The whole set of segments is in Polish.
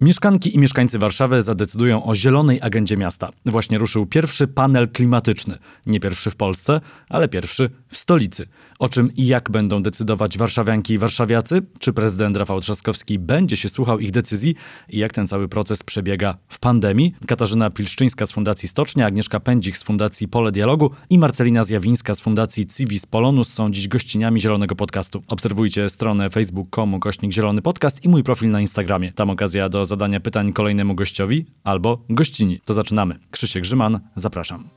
Mieszkanki i mieszkańcy Warszawy zadecydują o zielonej agendzie miasta. Właśnie ruszył pierwszy panel klimatyczny. Nie pierwszy w Polsce, ale pierwszy w stolicy. O czym i jak będą decydować warszawianki i warszawiacy? Czy prezydent Rafał Trzaskowski będzie się słuchał ich decyzji? I jak ten cały proces przebiega w pandemii? Katarzyna Pilszczyńska z Fundacji Stocznia, Agnieszka Pędzik z Fundacji Pole Dialogu i Marcelina Zjawińska z Fundacji Civis Polonus są dziś gościniami Zielonego Podcastu. Obserwujcie stronę facebook.com kośnik Zielony Podcast i mój profil na Instagramie. Tam okazja do zadania pytań kolejnemu gościowi albo gościni. To zaczynamy. Krzysiek Grzyman, zapraszam.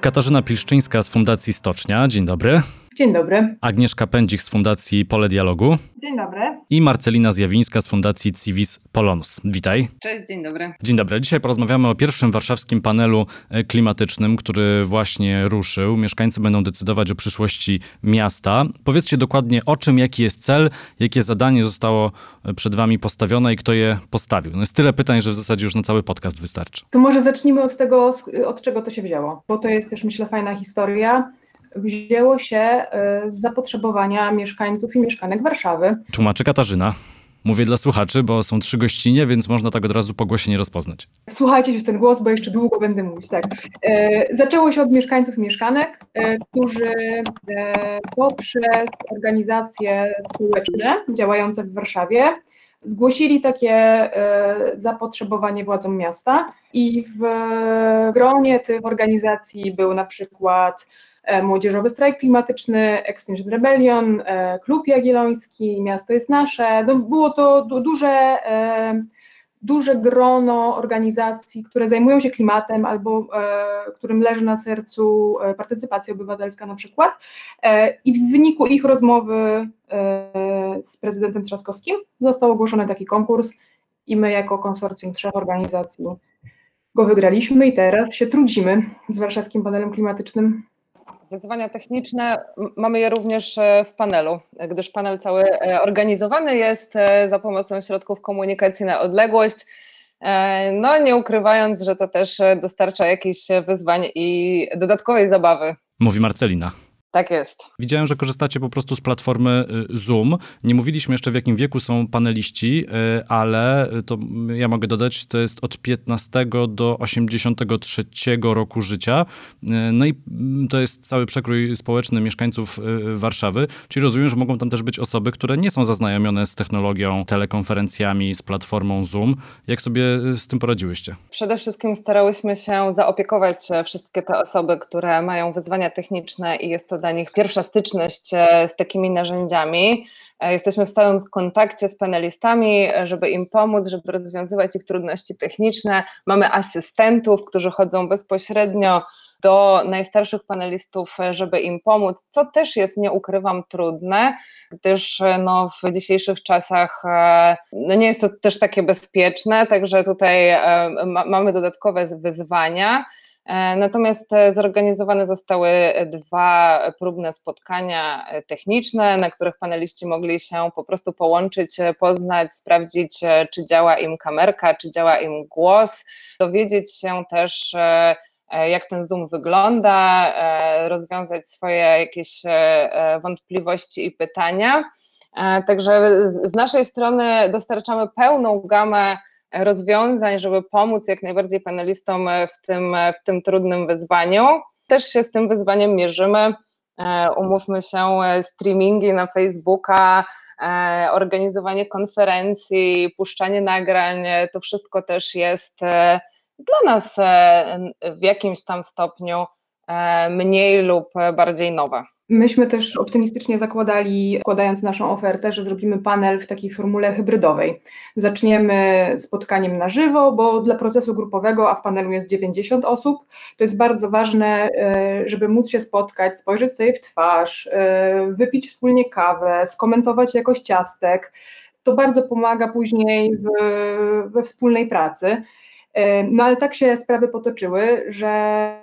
Katarzyna Pilszczyńska z Fundacji Stocznia. Dzień dobry. Dzień dobry. Agnieszka Pędzik z Fundacji Pole Dialogu. Dzień dobry. I Marcelina Zjawińska z Fundacji Civis Polonus. Witaj. Cześć, dzień dobry. Dzień dobry. Dzisiaj porozmawiamy o pierwszym warszawskim panelu e, klimatycznym, który właśnie ruszył. Mieszkańcy będą decydować o przyszłości miasta. Powiedzcie dokładnie o czym, jaki jest cel, jakie zadanie zostało e, przed wami postawione i kto je postawił. No jest tyle pytań, że w zasadzie już na cały podcast wystarczy. To może zacznijmy od tego, od czego to się wzięło, bo to jest też myślę fajna historia wzięło się e, z zapotrzebowania mieszkańców i mieszkanek Warszawy. Tłumaczy Katarzyna. Mówię dla słuchaczy, bo są trzy gościnie, więc można tak od razu po głosie nie rozpoznać. Słuchajcie się w ten głos, bo jeszcze długo będę mówić. Tak. E, zaczęło się od mieszkańców i mieszkanek, e, którzy poprzez organizacje społeczne działające w Warszawie zgłosili takie zapotrzebowanie władzom miasta i w gronie tych organizacji był na przykład E, Młodzieżowy Strajk Klimatyczny, Extinction Rebellion, e, Klub Jagielloński, Miasto jest Nasze. No, było to duże, e, duże grono organizacji, które zajmują się klimatem albo którym leży na sercu partycypacja obywatelska na przykład. I w wyniku ich rozmowy z prezydentem Trzaskowskim został ogłoszony taki konkurs i my jako konsorcjum trzech organizacji go wygraliśmy i teraz się trudzimy z warszawskim panelem klimatycznym. Wyzwania techniczne mamy je również e, w panelu, gdyż panel cały e, organizowany jest e, za pomocą środków komunikacji na odległość. No, nie ukrywając, że to też dostarcza jakichś wyzwań i dodatkowej zabawy. Mówi Marcelina. Tak jest. Widziałem, że korzystacie po prostu z platformy y, Zoom. Nie mówiliśmy jeszcze w jakim wieku są paneliści, y, ale to ja mogę dodać, to jest od 15 do 83 roku życia. Y, no i mm, to jest cały przekrój społeczny mieszkańców Warszawy, czyli rozumiem, że mogą tam też być osoby, które nie są zaznajomione z technologią, telekonferencjami, z platformą Zoom. Jak sobie z tym poradziłyście? Przede wszystkim starałyśmy się zaopiekować e, wszystkie te osoby, które mają wyzwania techniczne i jest to dla nich pierwsza styczność e, z takimi narzędziami. E, jesteśmy w stałym kontakcie z panelistami, e, żeby im pomóc, żeby rozwiązywać ich trudności techniczne. Mamy asystentów, którzy chodzą bezpośrednio do najstarszych panelistów, żeby im pomóc, co też jest, nie ukrywam, trudne, gdyż no, w dzisiejszych czasach no, nie jest to też takie bezpieczne, także tutaj ma, mamy dodatkowe wyzwania. E, natomiast e, zorganizowane zostały dwa próbne spotkania e, techniczne, na których paneliści mogli się po prostu połączyć, poznać, sprawdzić, czy działa im kamerka, czy działa im głos, dowiedzieć się też, jak ten Zoom wygląda, rozwiązać swoje jakieś wątpliwości i pytania. Także z naszej strony dostarczamy pełną gamę rozwiązań, żeby pomóc jak najbardziej panelistom w tym, w tym trudnym wyzwaniu. Też się z tym wyzwaniem mierzymy. E, umówmy się, e, streamingi na Facebooka, e, organizowanie konferencji, puszczanie nagrań, to wszystko też jest dla nas w jakimś tam stopniu mniej lub bardziej nowe. Myśmy też optymistycznie zakładali, składając naszą ofertę, że zrobimy panel w takiej formule hybrydowej. Zaczniemy spotkaniem na żywo, bo dla procesu grupowego, a w panelu jest 90 osób, to jest bardzo ważne, e, żeby móc się spotkać, spojrzeć sobie w twarz, e, wypić wspólnie kawę, skomentować jakość ciastek. To bardzo pomaga później w, we wspólnej pracy. No ale tak się sprawy potoczyły, że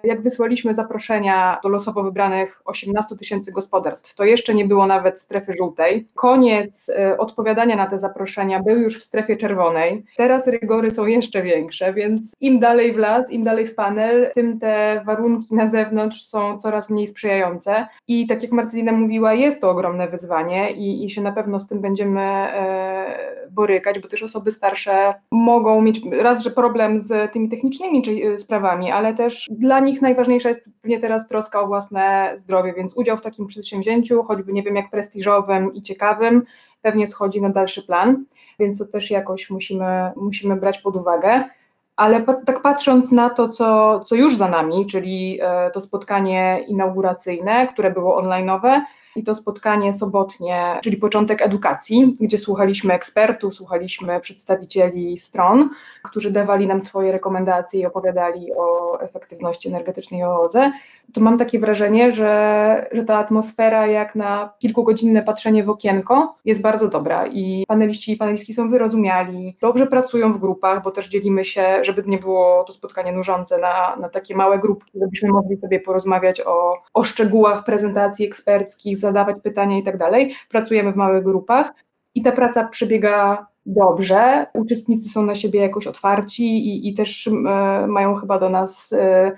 jak wysłaliśmy zaproszenia do losowo wybranych 18 tysięcy gospodarstw, to jeszcze nie było nawet strefy żółtej. Koniec e, odpowiadania na te zaproszenia był już w strefie czerwonej. Teraz rygory są jeszcze większe, więc im dalej w las, im dalej w panel, tym te warunki na zewnątrz są coraz mniej sprzyjające. I tak jak Marcelina mówiła, jest to ogromne wyzwanie i, i się na pewno z tym będziemy e, borykać, bo też osoby starsze mogą mieć raz, że problem z tymi technicznymi czy, sprawami, ale też dla nich najważniejsza jest pewnie teraz troska o własne zdrowie, więc udział w takim przedsięwzięciu, choćby nie wiem jak prestiżowym i ciekawym, pewnie schodzi na dalszy plan, więc to też jakoś musimy, musimy brać pod uwagę. Ale tak patrząc na to, co, co już za nami, czyli e, to spotkanie inauguracyjne, które było online'owe, i to spotkanie sobotnie, czyli początek edukacji, gdzie słuchaliśmy ekspertów, słuchaliśmy przedstawicieli stron, którzy dawali nam swoje rekomendacje i opowiadali o efektywności energetycznej OZE, to mam takie wrażenie, że, że ta atmosfera jak na kilkugodzinne patrzenie w okienko jest bardzo dobra i paneliści i panelistki są wyrozumiali, dobrze pracują w grupach, bo też dzielimy się, żeby nie było to spotkanie nużące na, na takie małe grupki, żebyśmy mogli sobie porozmawiać o, o szczegółach prezentacji eksperckich, zadawać pytania i tak dalej. Pracujemy w małych grupach i ta praca przebiega dobrze. Uczestnicy są na siebie jakoś otwarci i, i też e, mają chyba do nas e,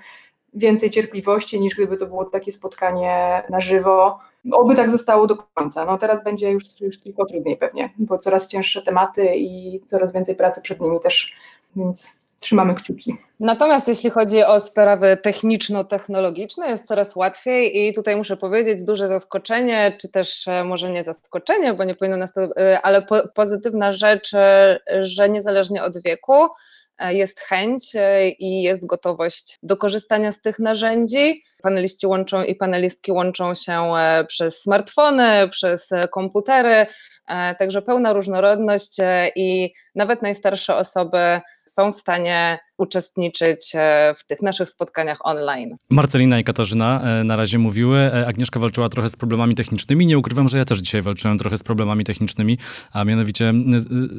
więcej cierpliwości niż gdyby to było takie spotkanie na żywo. Oby tak zostało do końca. No teraz będzie już, już tylko trudniej pewnie, bo coraz cięższe tematy i coraz więcej pracy przed nimi też, więc trzymamy kciuki. Natomiast jeśli chodzi o sprawy techniczno-technologiczne, jest coraz łatwiej i tutaj muszę powiedzieć duże zaskoczenie, czy też e, może nie zaskoczenie, bo nie powinno nas to, e, ale po, pozytywna rzecz, e, że niezależnie od wieku jest chęć i jest gotowość do korzystania z tych narzędzi. Paneliści łączą i panelistki łączą się przez smartfony, przez komputery, także pełna różnorodność i nawet najstarsze osoby są w stanie uczestniczyć e, w tych naszych spotkaniach online. Marcelina i Katarzyna e, na razie mówiły. E, Agnieszka walczyła trochę z problemami technicznymi. Nie ukrywam, że ja też dzisiaj walczyłem trochę z problemami technicznymi, a mianowicie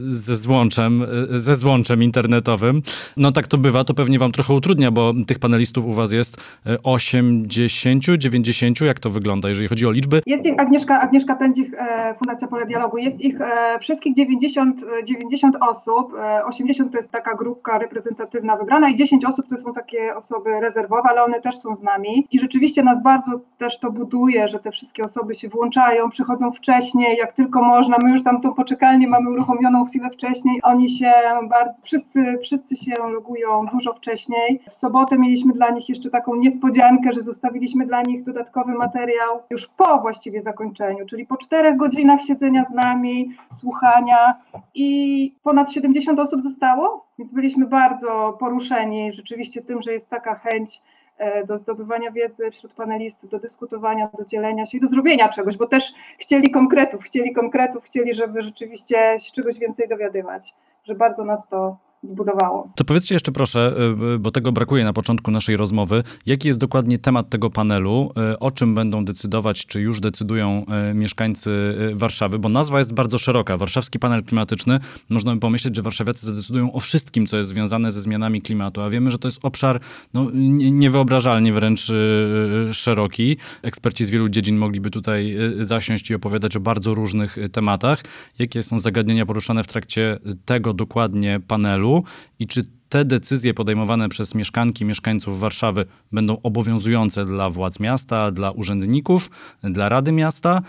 ze złączem, ze złączem internetowym. No tak to bywa, to pewnie wam trochę utrudnia, bo tych panelistów u was jest 80, 90. Jak to wygląda, jeżeli chodzi o liczby? Jest ich Agnieszka, Agnieszka Pędzik, Fundacja Pole Dialogu. Jest ich wszystkich 90, 90 osób. 80 to jest taka grupka reprezentatywna wybrana i 10 osób to są takie osoby rezerwowe, ale one też są z nami. I rzeczywiście nas bardzo też to buduje, że te wszystkie osoby się włączają, przychodzą wcześniej, jak tylko można, my już tam tą poczekalnię mamy uruchomioną chwilę wcześniej, oni się bardzo, wszyscy, wszyscy się logują dużo wcześniej. W sobotę mieliśmy dla nich jeszcze taką niespodziankę, że zostawiliśmy dla nich dodatkowy materiał już po właściwie zakończeniu, czyli po czterech godzinach siedzenia z nami, słuchania. I ponad 70 osób zostało, więc byliśmy bardzo poruszeni rzeczywiście tym, że jest taka chęć e, do zdobywania wiedzy wśród panelistów, do dyskutowania, do dzielenia się i do zrobienia czegoś, bo też chcieli konkretów, chcieli konkretów, chcieli, żeby rzeczywiście się czegoś więcej dowiadywać, że bardzo nas to zbudowało. To powiedzcie jeszcze proszę, y, y, bo tego brakuje na początku naszej rozmowy, jaki jest dokładnie temat tego panelu, y, o czym będą decydować, czy już decydują mieszkańcy Warszawy, bo nazwa jest bardzo szeroka. Warszawski panel klimatyczny, można by pomyśleć, że warszawiacy zadecydują o wszystkim, co jest związane ze zmianami klimatu, a wiemy, że to jest obszar no, niewyobrażalnie wręcz szeroki. Eksperci z wielu dziedzin mogliby tutaj zasiąść i opowiadać o bardzo różnych tematach. Jakie są zagadnienia poruszane w trakcie tego dokładnie panelu? I czy te decyzje podejmowane przez mieszkanki, mieszkańców Warszawy będą obowiązujące dla władz miasta, dla urzędników, dla Rady Miasta,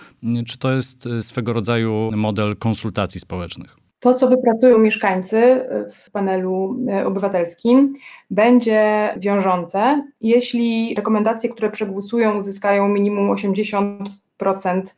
czy to jest e, swego rodzaju model konsultacji społecznych? To, co wypracują mieszkańcy w panelu e, obywatelskim, będzie wiążące, jeśli rekomendacje, które przegłosują, uzyskają minimum 80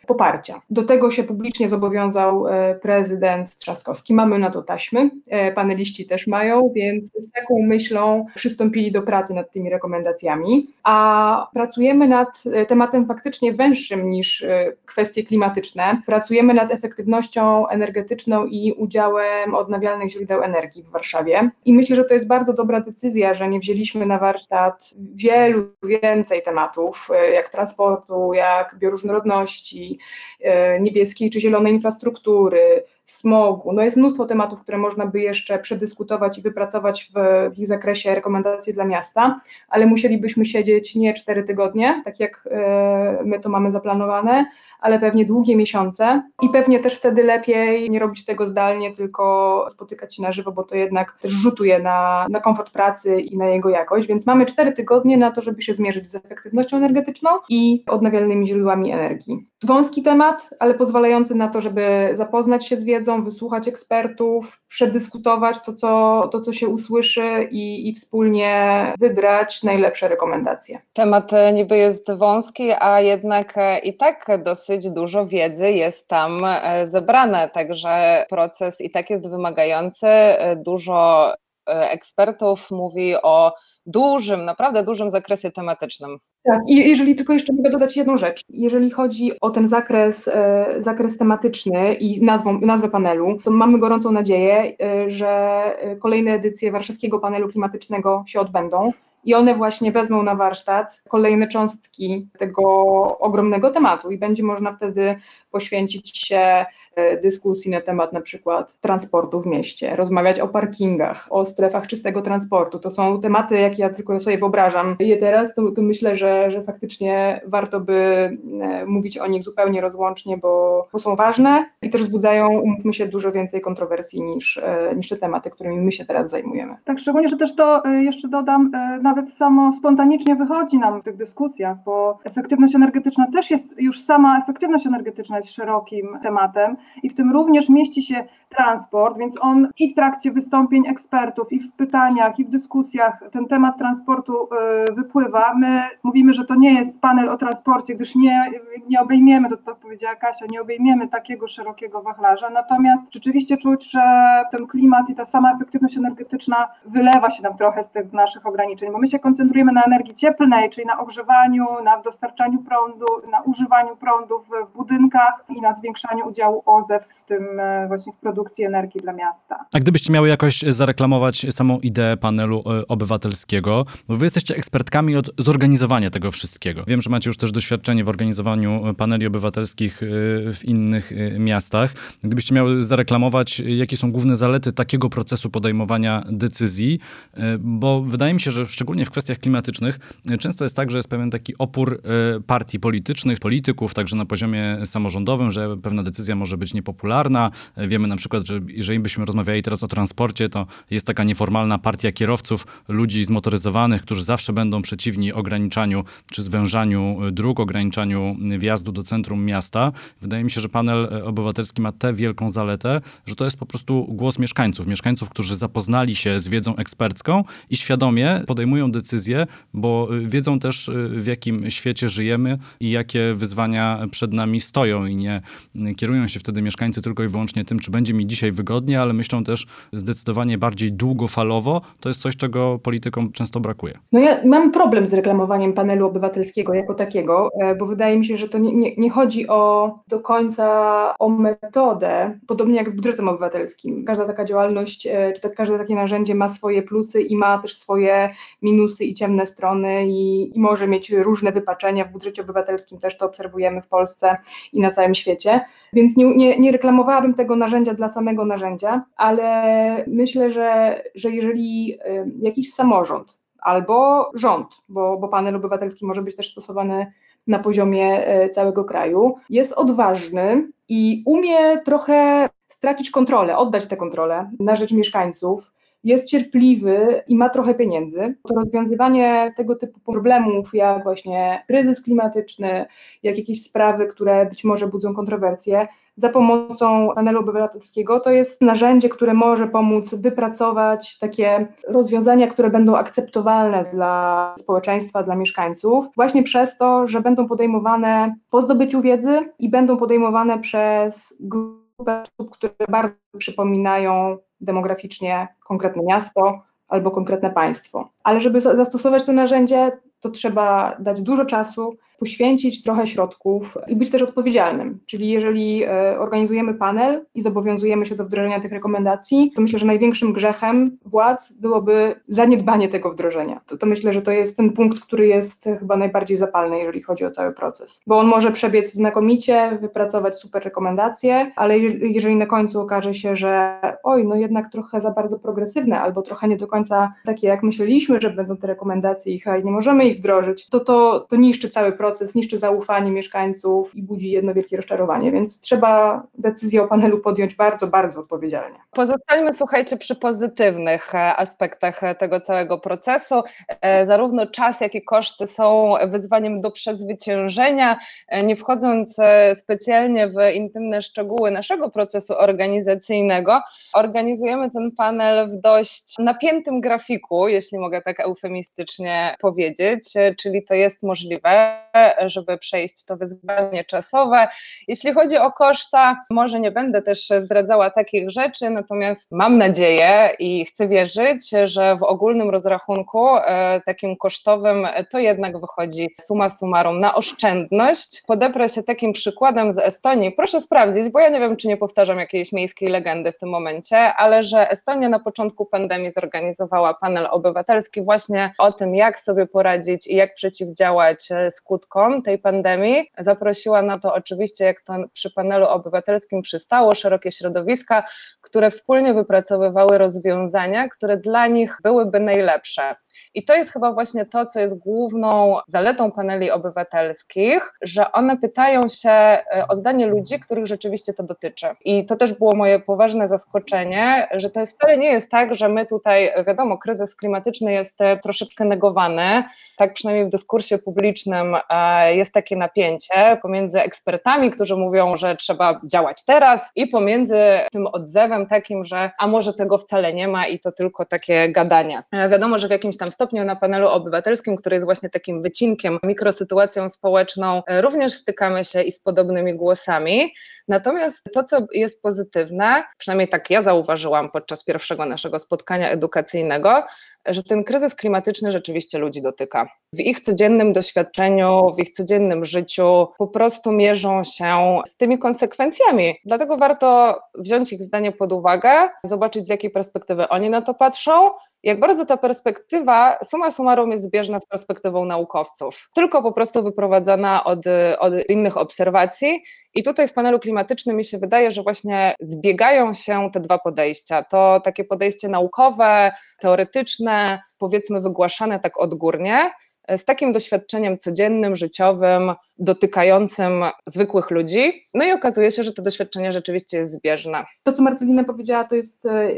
poparcia. Do tego się publicznie zobowiązał e, prezydent Trzaskowski. Mamy na to taśmy, e, paneliści też mają, więc z taką myślą przystąpili do pracy nad tymi rekomendacjami, a pracujemy nad e, tematem faktycznie węższym niż kwestie klimatyczne. Pracujemy nad efektywnością energetyczną i udziałem odnawialnych źródeł energii w Warszawie. I myślę, że to jest bardzo dobra decyzja, że nie wzięliśmy na warsztat wielu więcej tematów, jak transportu, jak bioróżnorodności, E, niebieskiej czy zielonej infrastruktury, smogu. No jest mnóstwo tematów, które można by jeszcze przedyskutować i wypracować w, w ich zakresie rekomendacje dla miasta, ale musielibyśmy siedzieć nie cztery tygodnie, tak jak e, my to mamy zaplanowane, ale pewnie długie miesiące i pewnie też wtedy lepiej nie robić tego zdalnie, tylko spotykać się na żywo, bo to jednak też rzutuje na, na komfort pracy i na jego jakość, więc mamy cztery tygodnie na to, żeby się zmierzyć z efektywnością energetyczną i odnawialnymi źródłami energii. Wąski temat, ale pozwalający na to, żeby zapoznać się z wiedzą, wysłuchać ekspertów, przedyskutować to, co, to, co się usłyszy i, i wspólnie wybrać najlepsze rekomendacje. Temat niby jest wąski, a jednak i tak dosyć dużo wiedzy jest tam e, zebrane, także proces i tak jest wymagający. Dużo e, ekspertów mówi o dużym, naprawdę dużym zakresie tematycznym. Tak, i jeżeli tylko jeszcze mogę dodać jedną rzecz. Jeżeli chodzi o ten zakres, e, zakres tematyczny i nazwą, nazwę panelu, to mamy gorącą nadzieję, że kolejne edycje Warszawskiego Panelu Klimatycznego się odbędą i one właśnie wezmą na warsztat kolejne cząstki tego ogromnego tematu i będzie można wtedy poświęcić się e, dyskusji na temat na przykład transportu w mieście, rozmawiać o parkingach, o strefach czystego transportu. To są tematy, jak ja tylko sobie wyobrażam je teraz, to, to myślę, że, że faktycznie warto by e, mówić o nich zupełnie rozłącznie, bo, bo są ważne i też wzbudzają, umówmy się, dużo więcej kontrowersji niż, e, niż te tematy, którymi my się teraz zajmujemy. Tak, szczególnie, że też to jeszcze dodam, nawet samo spontanicznie wychodzi nam w tych dyskusjach, bo efektywność energetyczna też jest, już sama efektywność energetyczna jest szerokim tematem i w tym również mieści się transport, więc on i w trakcie wystąpień ekspertów, i w pytaniach, i w dyskusjach ten temat transportu y, wypływa. My mówimy, że to nie jest panel o transporcie, gdyż nie, nie obejmiemy, to, to powiedziała Kasia, nie obejmiemy takiego szerokiego wachlarza, natomiast rzeczywiście czuć, że ten klimat i ta sama efektywność energetyczna wylewa się nam trochę z tych naszych ograniczeń, bo my się koncentrujemy na energii cieplnej, czyli na ogrzewaniu, na dostarczaniu prądu, na używaniu prądu w, budynkach i na zwiększaniu udziału OZE w tym e, właśnie w produkcji produkcji energii dla miasta. A gdybyście miały jakoś zareklamować samą ideę panelu e, obywatelskiego, bo wy jesteście ekspertkami od zorganizowania tego wszystkiego. Wiem, że macie już też doświadczenie w organizowaniu e, paneli obywatelskich e, w innych miastach. Gdybyście miały zareklamować, jakie są główne zalety takiego procesu podejmowania decyzji, bo wydaje mi się, że szczególnie w kwestiach klimatycznych często jest tak, że jest pewien taki opór partii politycznych, polityków, także na poziomie samorządowym, że pewna decyzja może być niepopularna. Wiemy na przykład, przykład, że jeżeli byśmy rozmawiali teraz o transporcie, to jest taka nieformalna partia kierowców, ludzi zmotoryzowanych, którzy zawsze będą przeciwni ograniczaniu czy zwężaniu dróg, ograniczaniu wjazdu do centrum miasta. Wydaje mi się, że panel obywatelski ma tę wielką zaletę, że to jest po prostu głos mieszkańców. Mieszkańców, którzy zapoznali się z wiedzą ekspercką i świadomie podejmują decyzje, bo wiedzą też w jakim świecie żyjemy i jakie wyzwania przed nami stoją i nie kierują się wtedy mieszkańcy tylko i wyłącznie tym, czy będzie mi dzisiaj wygodnie, ale myślą też zdecydowanie bardziej długofalowo. To jest coś, czego politykom często brakuje. No ja mam problem z reklamowaniem panelu obywatelskiego jako takiego, e, bo wydaje mi się, że to nie, nie, nie chodzi o do końca o metodę, podobnie jak z budżetem obywatelskim. Każda taka działalność, e, czy tak, każde takie narzędzie ma swoje plusy i ma też swoje minusy i ciemne strony i, i może mieć różne wypaczenia. W budżecie obywatelskim też to obserwujemy w Polsce i na całym świecie, więc nie, nie, nie reklamowałabym tego narzędzia dla samego narzędzia, ale myślę, że, że jeżeli jakiś samorząd albo rząd, bo, bo panel obywatelski może być też stosowany na poziomie e, całego kraju, jest odważny i umie trochę stracić kontrolę, oddać tę kontrolę na rzecz mieszkańców, jest cierpliwy i ma trochę pieniędzy, to rozwiązywanie tego typu problemów, jak właśnie kryzys klimatyczny, jak jakieś sprawy, które być może budzą kontrowersje, za pomocą panelu obywatelskiego. To jest narzędzie, które może pomóc wypracować takie rozwiązania, które będą akceptowalne dla społeczeństwa, dla mieszkańców, właśnie przez to, że będą podejmowane po zdobyciu wiedzy i będą podejmowane przez grupę osób, które bardzo przypominają demograficznie konkretne miasto albo konkretne państwo. Ale żeby zastosować to narzędzie, to trzeba dać dużo czasu, poświęcić trochę środków i być też odpowiedzialnym. Czyli jeżeli e, organizujemy panel i zobowiązujemy się do wdrożenia tych rekomendacji, to myślę, że największym grzechem władz byłoby zaniedbanie tego wdrożenia. To, to myślę, że to jest ten punkt, który jest chyba najbardziej zapalny, jeżeli chodzi o cały proces. Bo on może przebiec znakomicie, wypracować super rekomendacje, ale jeżeli, na końcu okaże się, że oj, no jednak trochę za bardzo progresywne albo trochę nie do końca takie, jak myśleliśmy, że będą te rekomendacje i nie możemy ich wdrożyć, to, to to niszczy cały proces, niszczy zaufanie mieszkańców i budzi jedno wielkie rozczarowanie, więc trzeba decyzję o panelu podjąć bardzo, bardzo odpowiedzialnie. Pozostańmy, słuchajcie, przy pozytywnych e, aspektach e, tego całego procesu. E, zarówno czas, jak i koszty są wyzwaniem do przezwyciężenia. Nie wchodząc specjalnie w intymne szczegóły naszego procesu organizacyjnego, organizujemy ten panel w dość napiętym grafiku, jeśli mogę tak eufemistycznie powiedzieć, czyli to jest możliwe, żeby przejść to wyzwanie czasowe. Jeśli chodzi o koszta, może nie będę też zdradzała takich rzeczy, natomiast mam nadzieję i chcę wierzyć, że w ogólnym rozrachunku e, takim kosztowym to jednak wychodzi suma summarum na oszczędność. Podeprę się takim przykładem z Estonii. Proszę sprawdzić, bo ja nie wiem, czy nie powtarzam jakiejś miejskiej legendy w tym momencie, ale że Estonia na początku pandemii zorganizowała panel obywatelski właśnie o tym, jak sobie poradzić i jak przeciwdziałać e, skutkom tej pandemii. Zaprosiła na to oczywiście, jak to przy panelu obywatelskim przystało, szerokie środowiska, które wspólnie wypracowywały rozwiązania, które dla nich byłyby najlepsze. I to jest chyba właśnie to, co jest główną zaletą paneli obywatelskich, że one pytają się e, o zdanie ludzi, których rzeczywiście to dotyczy. I to też było moje poważne zaskoczenie, że to wcale nie jest tak, że my tutaj, wiadomo, kryzys klimatyczny jest e, troszeczkę negowany, tak przynajmniej w dyskursie publicznym e, jest takie napięcie pomiędzy ekspertami, którzy mówią, że trzeba działać teraz, i pomiędzy tym odzewem takim, że a może tego wcale nie ma i to tylko takie gadania. Wiadomo, że w jakimś tam stopniu na panelu obywatelskim, który jest właśnie takim wycinkiem, mikrosytuacją społeczną, e, również stykamy się i z podobnymi głosami. Natomiast to, co jest pozytywne, przynajmniej tak ja zauważyłam podczas pierwszego naszego spotkania edukacyjnego, że ten kryzys klimatyczny rzeczywiście ludzi dotyka. W ich codziennym doświadczeniu, w ich codziennym życiu po prostu mierzą się z tymi konsekwencjami. Dlatego warto wziąć ich zdanie pod uwagę, zobaczyć z jakiej perspektywy oni na to patrzą, jak bardzo ta perspektywa suma summarum jest zbieżna z perspektywą naukowców, tylko po prostu wyprowadzana od, od innych obserwacji. I tutaj w panelu klimatycznym mi się wydaje, że właśnie zbiegają się te dwa podejścia. To takie podejście naukowe, teoretyczne, powiedzmy wygłaszane tak odgórnie, z takim doświadczeniem codziennym, życiowym, dotykającym zwykłych ludzi. No i okazuje się, że to doświadczenie rzeczywiście jest zbieżne. To, co Marcelina powiedziała, to jest e,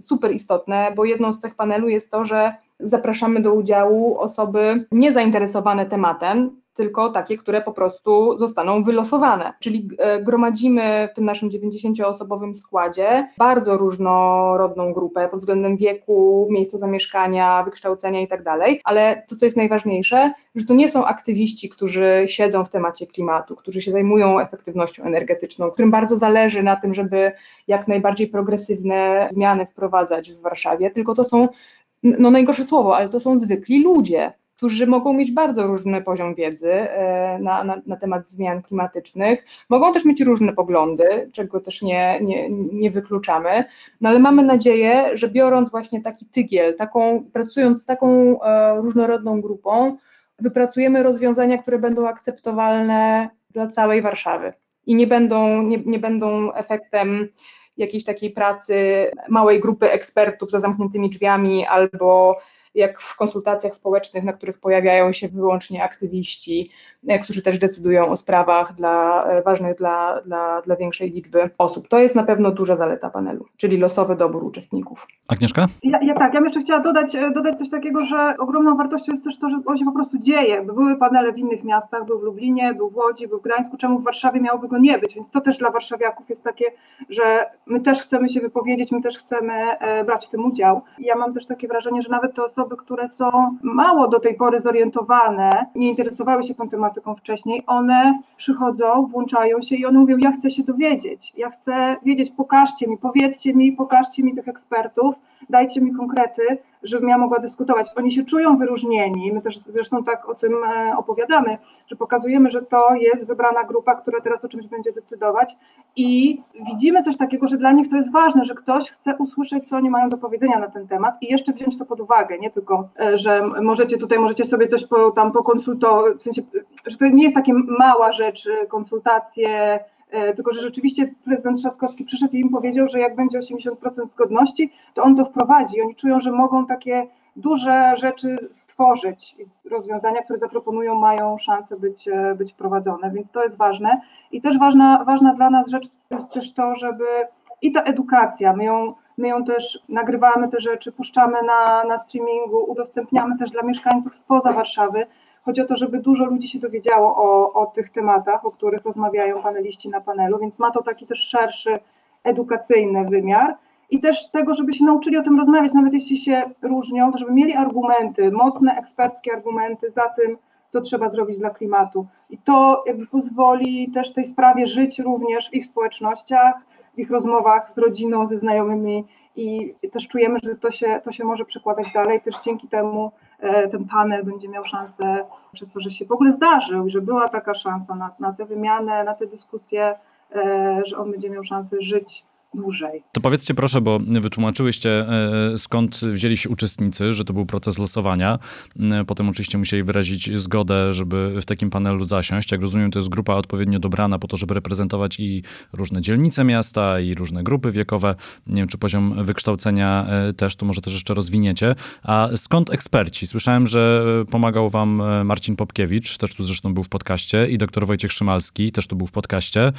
super istotne, bo jedną z cech panelu jest to, że zapraszamy do udziału osoby niezainteresowane tematem, tylko takie, które po prostu zostaną wylosowane. Czyli e, gromadzimy w tym naszym 90-osobowym składzie bardzo różnorodną grupę pod względem wieku, miejsca zamieszkania, wykształcenia itd. Tak ale to, co jest najważniejsze, że to nie są aktywiści, którzy siedzą w temacie klimatu, którzy się zajmują efektywnością energetyczną, którym bardzo zależy na tym, żeby jak najbardziej progresywne zmiany wprowadzać w Warszawie, tylko to są no najgorsze słowo, ale to są zwykli ludzie, którzy mogą mieć bardzo różny poziom wiedzy e, na, na, na, temat zmian klimatycznych, mogą też mieć różne poglądy, czego też nie, nie, nie wykluczamy, no ale mamy nadzieję, że biorąc właśnie taki tygiel, taką, pracując z taką e, różnorodną grupą, wypracujemy rozwiązania, które będą akceptowalne dla całej Warszawy i nie będą, nie, nie będą efektem jakiejś takiej pracy małej grupy ekspertów za zamkniętymi drzwiami albo jak w konsultacjach społecznych, na których pojawiają się wyłącznie aktywiści, e, którzy też decydują o sprawach dla, e, ważnych dla, dla, dla większej liczby osób. To jest na pewno duża zaleta panelu, czyli losowy dobór uczestników. Agnieszka? Ja, ja tak, ja bym jeszcze chciała dodać, e, dodać coś takiego, że ogromną wartością jest też to, że on się po prostu dzieje. Były panele w innych miastach, był w Lublinie, był w Łodzi, był w Gdańsku, czemu w Warszawie miałoby go nie być, więc to też dla warszawiaków jest takie, że my też chcemy się wypowiedzieć, my też chcemy brać w tym udział. Ja mam też takie wrażenie, że nawet te osoby, osoby, które są mało do tej pory zorientowane, nie interesowały się tą tematyką wcześniej, one przychodzą, włączają się i one mówią: Ja chcę się dowiedzieć, ja chcę wiedzieć, pokażcie mi, powiedzcie mi, pokażcie mi tych ekspertów, dajcie mi konkrety, żebym ja mogła dyskutować. Oni się czują wyróżnieni, my też zresztą tak o tym e, opowiadamy, że pokazujemy, że to jest wybrana grupa, która teraz o czymś będzie decydować. I widzimy coś takiego, że dla nich to jest ważne, że ktoś chce usłyszeć, co oni mają do powiedzenia na ten temat i jeszcze wziąć to pod uwagę, nie tylko, e, że możecie tutaj, możecie sobie coś po, tam pokonsultować, w sensie, że to nie jest takie mała rzecz, konsultacje, E, tylko że rzeczywiście prezydent Trzaskowski przyszedł i im powiedział, że jak będzie 80% zgodności, to on to wprowadzi. Oni czują, że mogą takie duże rzeczy stworzyć i rozwiązania, które zaproponują, mają szansę być, e, być wprowadzone, więc to jest ważne. I też ważna, ważna dla nas rzecz też to, żeby i ta edukacja, my ją, my ją też nagrywamy te rzeczy, puszczamy na, na streamingu, udostępniamy też dla mieszkańców spoza Warszawy, Chodzi o to, żeby dużo ludzi się dowiedziało o, o tych tematach, o których rozmawiają paneliści na panelu, więc ma to taki też szerszy edukacyjny wymiar i też tego, żeby się nauczyli o tym rozmawiać, nawet jeśli się różnią, to żeby mieli argumenty, mocne eksperckie argumenty za tym, co trzeba zrobić dla klimatu. I to jakby pozwoli też tej sprawie żyć również w ich społecznościach, w ich rozmowach z rodziną, ze znajomymi i też czujemy, że to się, to się może przekładać dalej. Też dzięki temu ten panel będzie miał szansę, przez to, że się w ogóle zdarzył, że była taka szansa na, na tę wymianę, na tę dyskusję, e, że on będzie miał szansę żyć dłużej. To powiedzcie proszę, bo wytłumaczyłyście e, skąd wzięli się uczestnicy, że to był proces losowania. E, potem oczywiście musieli wyrazić zgodę, żeby w takim panelu zasiąść. Jak rozumiem, to jest grupa odpowiednio dobrana po to, żeby reprezentować i różne dzielnice miasta, i różne grupy wiekowe. Nie wiem, czy poziom wykształcenia e, też, to może też jeszcze rozwiniecie. A skąd eksperci? Słyszałem, że pomagał wam Marcin Popkiewicz, też tu zresztą był w podcaście, i doktor Wojciech Szymalski, też tu był w podcaście.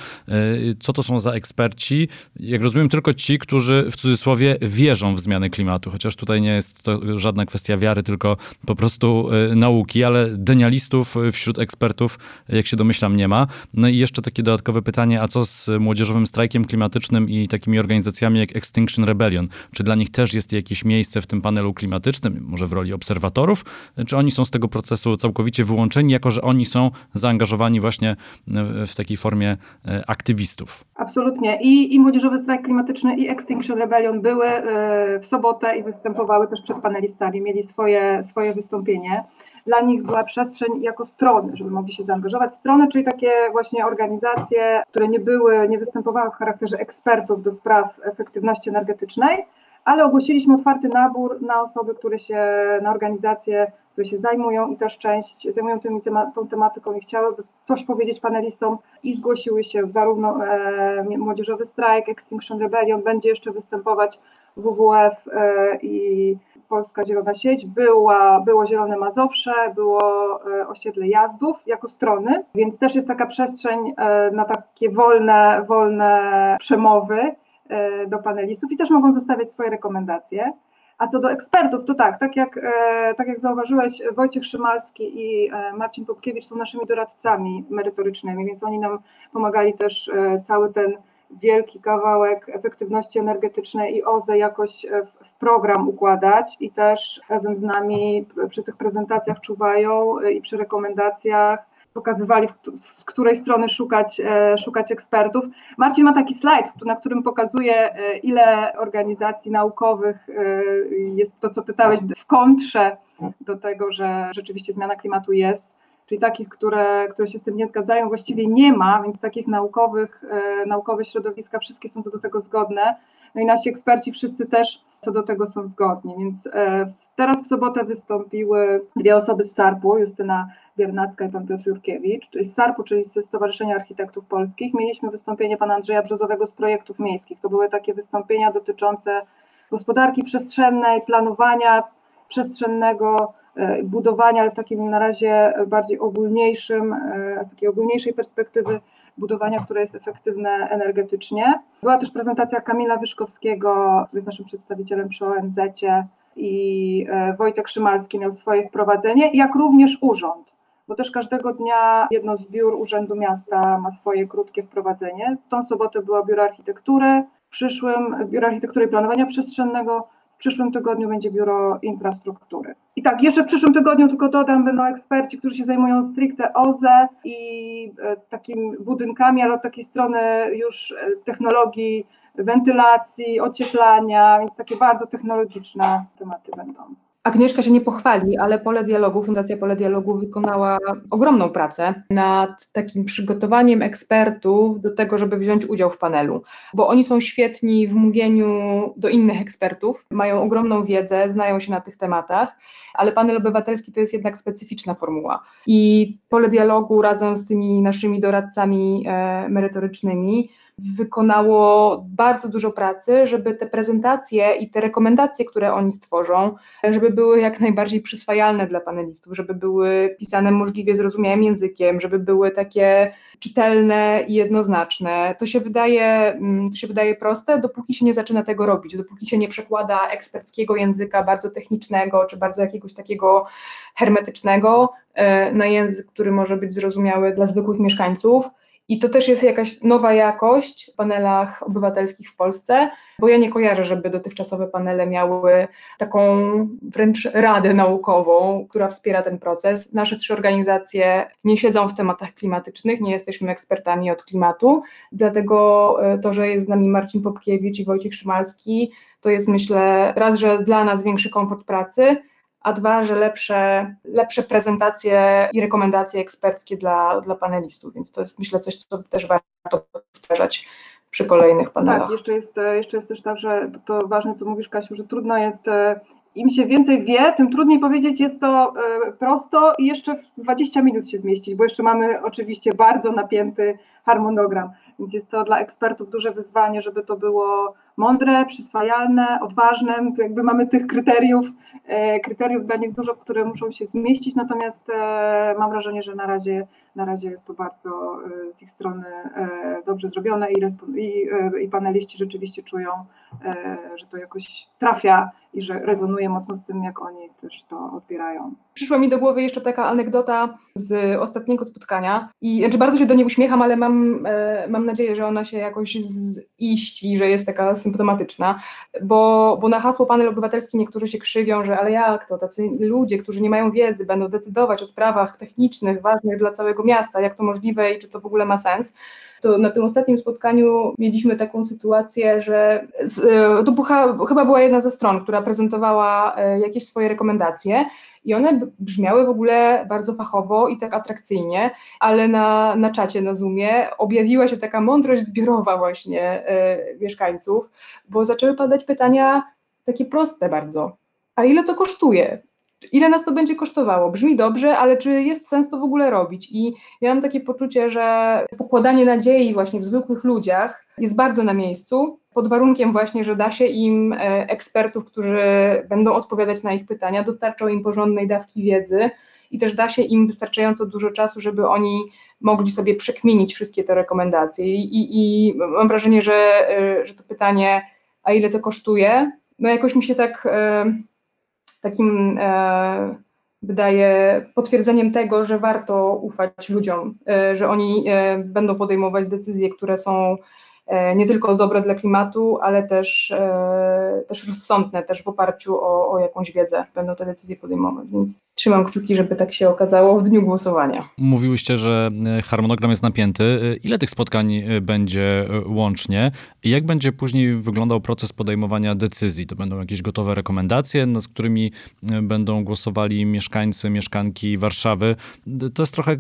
Co to są za eksperci? Jak rozumiem, tylko ci, którzy w cudzysłowie wierzą w zmiany klimatu, chociaż tutaj nie jest to żadna kwestia wiary, tylko po prostu y, nauki, ale denialistów wśród ekspertów, jak się domyślam, nie ma. No i jeszcze takie dodatkowe pytanie, a co z młodzieżowym strajkiem klimatycznym i takimi organizacjami jak Extinction Rebellion? Czy dla nich też jest jakieś miejsce w tym panelu klimatycznym, może w roli obserwatorów, czy oni są z tego procesu całkowicie wyłączeni, jako że oni są zaangażowani właśnie w takiej formie y, aktywistów? Absolutnie. I, i młodzieżowy strajk klimatyczny i Extinction Rebellion były e, w sobotę i występowały też przed panelistami, mieli swoje, swoje wystąpienie. Dla nich była przestrzeń jako strony, żeby mogli się zaangażować. Strony, czyli takie właśnie organizacje, które nie były, nie występowały w charakterze ekspertów do spraw efektywności energetycznej, ale ogłosiliśmy otwarty nabór na osoby, które się, na organizacje, które się zajmują i też część zajmują tymi tema, tą tematyką i chciałyby coś powiedzieć panelistom i zgłosiły się zarówno e, Młodzieżowy Strajk, Extinction Rebellion, będzie jeszcze występować WWF e, i Polska Zielona Sieć, była, było Zielone Mazowsze, było e, osiedle jazdów jako strony, więc też jest taka przestrzeń e, na takie wolne, wolne przemowy E, do panelistów i też mogą zostawiać swoje rekomendacje. A co do ekspertów, to tak, tak jak, e, tak jak zauważyłeś, Wojciech Szymalski i e, Marcin Popkiewicz są naszymi doradcami merytorycznymi, więc oni nam pomagali też cały ten wielki kawałek efektywności energetycznej i OZE jakoś w program układać i też razem z nami przy tych prezentacjach czuwają i przy rekomendacjach pokazywali, z której strony szukać, e, szukać ekspertów. Marcin ma taki slajd, na którym pokazuje, e, ile organizacji naukowych e, jest to, co pytałeś, w kontrze do tego, że rzeczywiście zmiana klimatu jest. Czyli takich, które, które się z tym nie zgadzają, właściwie nie ma, więc takich naukowych, naukowe środowiska, wszystkie są co do tego zgodne. No i nasi eksperci wszyscy też co do tego są zgodni. Więc teraz w sobotę wystąpiły dwie osoby z SARP-u, Justyna Biernacka i pan Piotr Jurkiewicz, czyli z SARP-u, czyli ze Stowarzyszenia Architektów Polskich. Mieliśmy wystąpienie pana Andrzeja Brzozowego z projektów miejskich. To były takie wystąpienia dotyczące gospodarki przestrzennej, planowania przestrzennego, e, budowania, ale w takim na razie bardziej ogólniejszym, e, z takiej ogólniejszej perspektywy budowania, które jest efektywne energetycznie. Była też prezentacja Kamila Wyszkowskiego, który jest naszym przedstawicielem przy ONZ-cie i e, Wojtek Szymalski miał swoje wprowadzenie, jak również urząd bo też każdego dnia jedno z biur Urzędu Miasta ma swoje krótkie wprowadzenie. W tą sobotę było Biuro Architektury, w przyszłym Biuro Architektury i Planowania Przestrzennego, w przyszłym tygodniu będzie Biuro Infrastruktury. I tak, jeszcze w przyszłym tygodniu tylko dodam, będą eksperci, którzy się zajmują stricte OZE i e, takimi budynkami, ale od takiej strony już e, technologii wentylacji, ocieplania, więc takie bardzo technologiczne tematy będą. Agnieszka się nie pochwali, ale Pole Dialogu, Fundacja Pole Dialogu wykonała ogromną pracę nad takim przygotowaniem ekspertów do tego, żeby wziąć udział w panelu, bo oni są świetni w mówieniu do innych ekspertów, mają ogromną wiedzę, znają się na tych tematach, ale panel obywatelski to jest jednak specyficzna formuła. I Pole Dialogu razem z tymi naszymi doradcami e, merytorycznymi wykonało bardzo dużo pracy, żeby te prezentacje i te rekomendacje, które oni stworzą, żeby były jak najbardziej przyswajalne dla panelistów, żeby były pisane możliwie zrozumiałym językiem, żeby były takie czytelne i jednoznaczne. To się wydaje, mm, to się wydaje proste, dopóki się nie zaczyna tego robić, dopóki się nie przekłada eksperckiego języka, bardzo technicznego, czy bardzo jakiegoś takiego hermetycznego e, na język, który może być zrozumiały dla zwykłych mieszkańców. I to też jest jakaś nowa jakość w panelach obywatelskich w Polsce, bo ja nie kojarzę, żeby dotychczasowe panele miały taką wręcz radę naukową, która wspiera ten proces. Nasze trzy organizacje nie siedzą w tematach klimatycznych, nie jesteśmy ekspertami od klimatu, dlatego e, to, że jest z nami Marcin Popkiewicz i Wojciech Szymalski, to jest myślę raz, że dla nas większy komfort pracy, a dwa, że lepsze, lepsze prezentacje i rekomendacje eksperckie dla, dla panelistów, więc to jest myślę coś, co też warto powtarzać przy kolejnych panelach. Tak, jeszcze jest, jeszcze jest też tak, że to, to ważne, co mówisz Kasiu, że trudno jest e, im się więcej wie, tym trudniej powiedzieć, jest to e, prosto i jeszcze w 20 minut się zmieścić, bo jeszcze mamy oczywiście bardzo napięty harmonogram, więc jest to dla ekspertów duże wyzwanie, żeby to było mądre, przyswajalne, odważne, to jakby mamy tych kryteriów, e, kryteriów dla nich dużo, w które muszą się zmieścić, natomiast e, mam wrażenie, że na razie, na razie jest to bardzo z ich strony dobrze zrobione i, i, i paneliści rzeczywiście czują, że to jakoś trafia i że rezonuje mocno z tym, jak oni też to odbierają. Przyszła mi do głowy jeszcze taka anegdota z ostatniego spotkania i znaczy bardzo się do niej uśmiecham, ale mam, e, mam nadzieję, że ona się jakoś ziści, że jest taka symptomatyczna, bo, bo na hasło panel obywatelski niektórzy się krzywią, że ale jak to, tacy ludzie, którzy nie mają wiedzy, będą decydować o sprawach technicznych, ważnych dla całego miasta, jak to możliwe i czy to w ogóle ma sens to na tym ostatnim spotkaniu mieliśmy taką sytuację, że e, to chyba była jedna ze stron, która prezentowała e, jakieś swoje rekomendacje i one brzmiały w ogóle bardzo fachowo i tak atrakcyjnie, ale na, na czacie, na Zoomie objawiła się taka mądrość zbiorowa właśnie y, mieszkańców, bo zaczęły padać pytania takie proste bardzo. A ile to kosztuje? Ile nas to będzie kosztowało. Brzmi dobrze, ale czy jest sens to w ogóle robić? I ja mam takie poczucie, że pokładanie nadziei właśnie w zwykłych ludziach jest bardzo na miejscu, pod warunkiem właśnie, że da się im e, ekspertów, którzy będą odpowiadać na ich pytania, dostarczą im porządnej dawki wiedzy i też da się im wystarczająco dużo czasu, żeby oni mogli sobie przekminić wszystkie te rekomendacje. I, i, mam wrażenie, że, e, że to pytanie, a ile to kosztuje, no jakoś mi się tak e, takim e, wydaje potwierdzeniem tego, że warto ufać ludziom, e, że oni e, będą podejmować decyzje, które są nie tylko dobre dla klimatu, ale też, e, też rozsądne, też w oparciu o, o jakąś wiedzę będą te decyzje podejmować. Więc trzymam kciuki, żeby tak się okazało w dniu głosowania. Mówiłyście, że e, harmonogram jest napięty. Ile tych spotkań będzie łącznie? Jak będzie później wyglądał proces podejmowania decyzji? To będą jakieś gotowe rekomendacje, nad którymi będą głosowali mieszkańcy, mieszkanki Warszawy. To jest trochę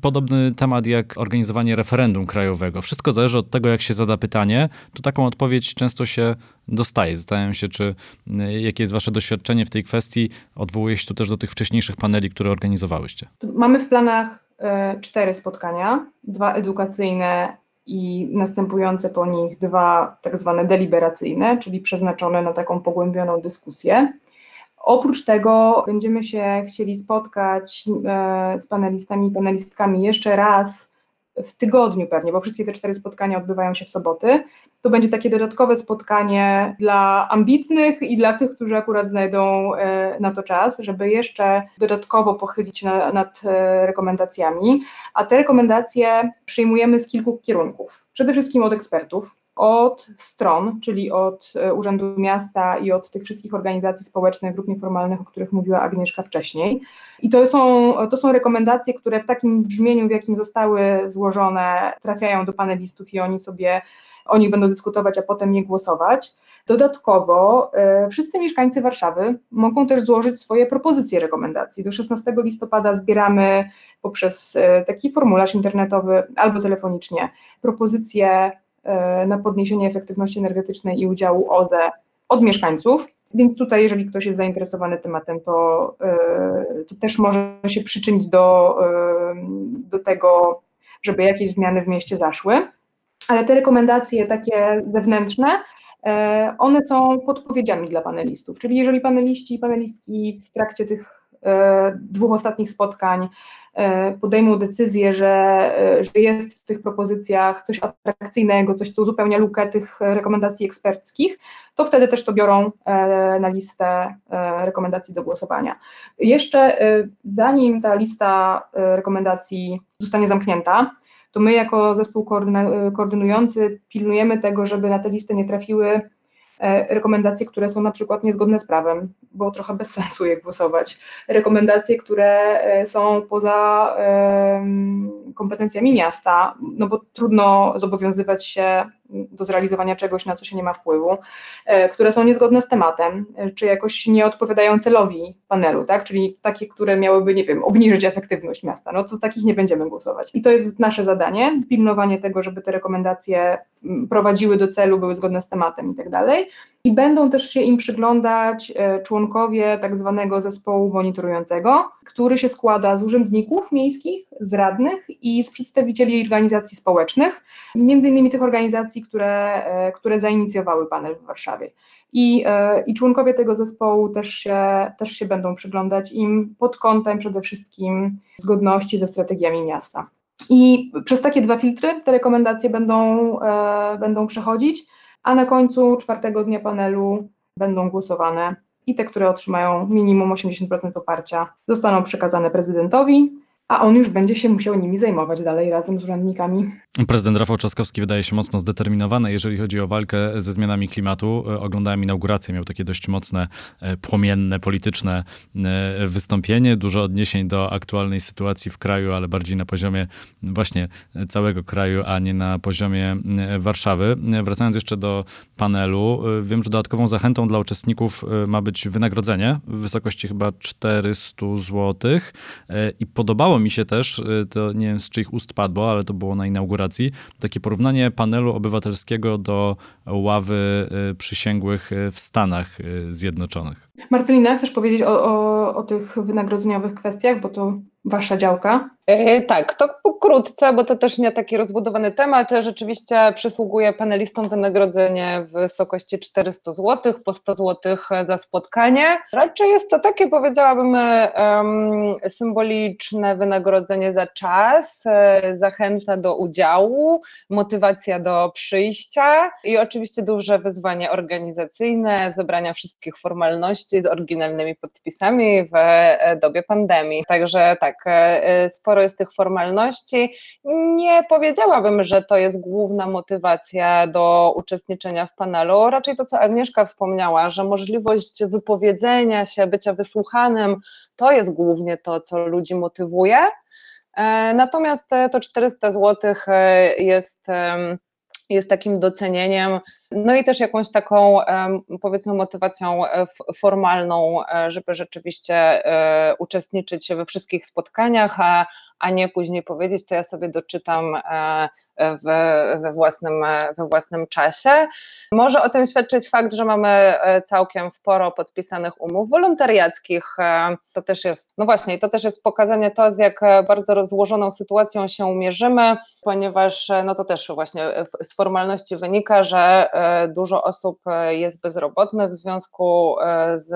podobny temat jak organizowanie referendum krajowego. Wszystko zależy od tego, jak się zada pytanie, to taką odpowiedź często się dostaje. Zastanawiam się, czy y, jakie jest wasze doświadczenie w tej kwestii. Odwołuję się tu też do tych wcześniejszych paneli, które organizowałyście. Mamy w planach e, cztery spotkania, dwa edukacyjne i następujące po nich dwa tak zwane deliberacyjne, czyli przeznaczone na taką pogłębioną dyskusję. Oprócz tego będziemy się chcieli spotkać e, z panelistami i panelistkami jeszcze raz w tygodniu pewnie, bo wszystkie te cztery spotkania odbywają się w soboty. To będzie takie dodatkowe spotkanie dla ambitnych i dla tych, którzy akurat znajdą e, na to czas, żeby jeszcze dodatkowo pochylić na, nad e, rekomendacjami. A te rekomendacje przyjmujemy z kilku kierunków. Przede wszystkim od ekspertów, od stron, czyli od e, Urzędu Miasta i od tych wszystkich organizacji społecznych, grup nieformalnych, o których mówiła Agnieszka wcześniej. I to są, to są rekomendacje, które w takim brzmieniu, w jakim zostały złożone, trafiają do panelistów i oni sobie o nich będą dyskutować, a potem je głosować. Dodatkowo e, wszyscy mieszkańcy Warszawy mogą też złożyć swoje propozycje rekomendacji. Do 16 listopada zbieramy poprzez e, taki formularz internetowy albo telefonicznie propozycje na podniesienie efektywności energetycznej i udziału OZE od mieszkańców. Więc tutaj, jeżeli ktoś jest zainteresowany tematem, to, to też może się przyczynić do, do tego, żeby jakieś zmiany w mieście zaszły. Ale te rekomendacje takie zewnętrzne E, one są podpowiedziami dla panelistów, czyli jeżeli paneliści i panelistki w trakcie tych e, dwóch ostatnich spotkań e, podejmą decyzję, że, że jest w tych propozycjach coś atrakcyjnego, coś, co uzupełnia lukę tych rekomendacji eksperckich, to wtedy też to biorą na listę rekomendacji do głosowania. Jeszcze zanim ta lista rekomendacji zostanie zamknięta, to my jako zespół koordynujący pilnujemy tego, żeby na tę listę nie trafiły e, rekomendacje, które są na przykład niezgodne z prawem, bo trochę bez sensu je głosować. Rekomendacje, które e, są poza kompetencjami miasta, no bo trudno zobowiązywać się do zrealizowania czegoś, na co się nie ma wpływu, e, które są niezgodne z tematem, e, czy jakoś nie odpowiadają celowi panelu, tak? czyli takie, które miałyby, nie wiem, obniżyć efektywność miasta, no to takich nie będziemy głosować. I to jest nasze zadanie, pilnowanie tego, żeby te rekomendacje prowadziły do celu, były zgodne z tematem i tak dalej. I będą też się im przyglądać e, członkowie tak zwanego zespołu monitorującego, który się składa z urzędników miejskich, z radnych i z przedstawicieli organizacji społecznych, między innymi tych organizacji, które, e, które zainicjowały panel w Warszawie. I, e, I członkowie tego zespołu też się, też się będą przyglądać im pod kątem przede wszystkim zgodności ze strategiami miasta. I przez takie dwa filtry te rekomendacje będą, e, będą przechodzić, a na końcu czwartego dnia panelu będą głosowane i te, które otrzymają minimum 80% poparcia, zostaną przekazane prezydentowi, a on już będzie się musiał nimi zajmować dalej razem z urzędnikami. Prezydent Rafał Trzaskowski wydaje się mocno zdeterminowany, jeżeli chodzi o walkę ze zmianami klimatu. E, oglądałem inaugurację, miał takie dość mocne, e, płomienne, polityczne e, wystąpienie, dużo odniesień do aktualnej sytuacji w kraju, ale bardziej na poziomie właśnie całego kraju, a nie na poziomie Warszawy. Wracając jeszcze do panelu, wiem, że dodatkową zachętą dla uczestników ma być wynagrodzenie w wysokości chyba 400 zł i podobało mi się też, to nie wiem z czyich ust padło, ale to było na inauguracji, takie porównanie panelu obywatelskiego do ławy y, przysięgłych y, w Stanach y, Zjednoczonych. Marcelina, chcesz powiedzieć o, o, o tych wynagrodzeniowych kwestiach, bo to wasza działka? E, tak, to pokrótce, bo to też nie taki rozbudowany temat. Rzeczywiście przysługuje panelistom wynagrodzenie w wysokości 400 zł, po 100 zł za spotkanie. Raczej jest to takie, powiedziałabym, symboliczne wynagrodzenie za czas, e, zachęta do udziału, motywacja do przyjścia i oczywiście duże wyzwanie organizacyjne, zebrania wszystkich formalności z oryginalnymi podpisami w e, dobie pandemii. Także tak, sporo sporo jest tych formalności. Nie powiedziałabym, że to jest główna motywacja do uczestniczenia w panelu. Raczej to, co Agnieszka wspomniała, że możliwość wypowiedzenia się, bycia wysłuchanym, to jest głównie to, co ludzi motywuje. E, natomiast to 400 zł e, jest jest takim docenieniem, no i też jakąś taką, powiedzmy, motywacją e, formalną, żeby rzeczywiście uczestniczyć we wszystkich spotkaniach, a, a nie później powiedzieć, to ja sobie doczytam e, w, we, własnym, we własnym czasie. Może o tym świadczyć fakt, że mamy e, całkiem sporo podpisanych umów wolontariackich. E, to też jest, no właśnie, to też jest pokazanie to, z jak bardzo rozłożoną sytuacją się mierzymy, ponieważ no to też właśnie z formalności wynika, że dużo osób jest bezrobotnych w związku z,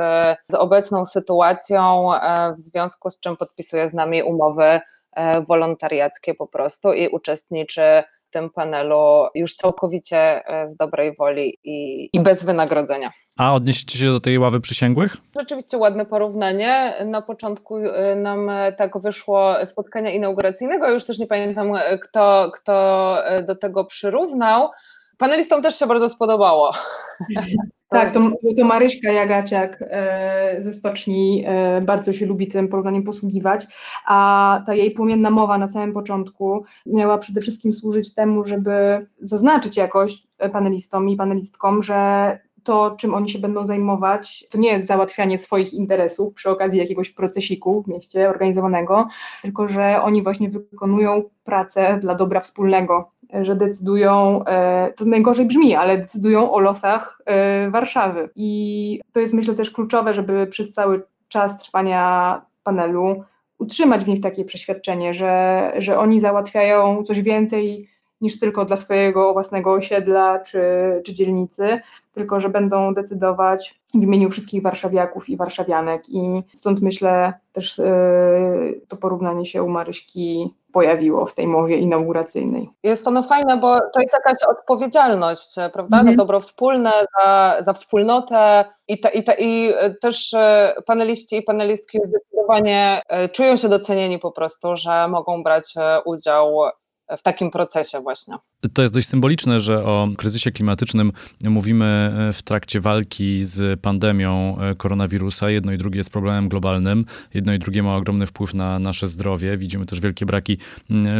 z obecną sytuacją, w związku z czym podpisuje z nami umowy E, wolontariackie po prostu i uczestniczy w tym panelu już całkowicie e, z dobrej woli i, i bez wynagrodzenia. A odniesiecie się do tej ławy przysięgłych? Rzeczywiście ładne porównanie. Na początku e, nam tak wyszło spotkania inauguracyjnego, już też nie pamiętam kto, kto do tego przyrównał. Panelistom też się bardzo spodobało. Tak, to, to Maryśka Jagaciak e, ze Stoczni e, bardzo się lubi tym porównaniem posługiwać, a ta jej płomienna mowa na samym początku miała przede wszystkim służyć temu, żeby zaznaczyć jakoś panelistom i panelistkom, że to, czym oni się będą zajmować, to nie jest załatwianie swoich interesów przy okazji jakiegoś procesiku w mieście organizowanego, tylko że oni właśnie wykonują pracę dla dobra wspólnego, że decydują, e, to najgorzej brzmi, ale decydują o losach e, Warszawy. I to jest myślę też kluczowe, żeby przez cały czas trwania panelu utrzymać w nich takie przeświadczenie, że, że oni załatwiają coś więcej niż tylko dla swojego własnego osiedla czy, czy dzielnicy, tylko że będą decydować w imieniu wszystkich warszawiaków i warszawianek i stąd myślę też yy, to porównanie się u Maryśki pojawiło w tej mowie inauguracyjnej. Jest ono fajne, bo to jest jakaś odpowiedzialność, prawda, mhm. za dobro wspólne, za, za wspólnotę i, te, i, te, i też e, paneliści i panelistki zdecydowanie e, czują się docenieni po prostu, że mogą brać udział w takim procesie właśnie. To jest dość symboliczne, że o kryzysie klimatycznym mówimy e, w trakcie walki z pandemią e, koronawirusa. Jedno i drugie jest problemem globalnym. Jedno i drugie ma ogromny wpływ na nasze zdrowie. Widzimy też wielkie braki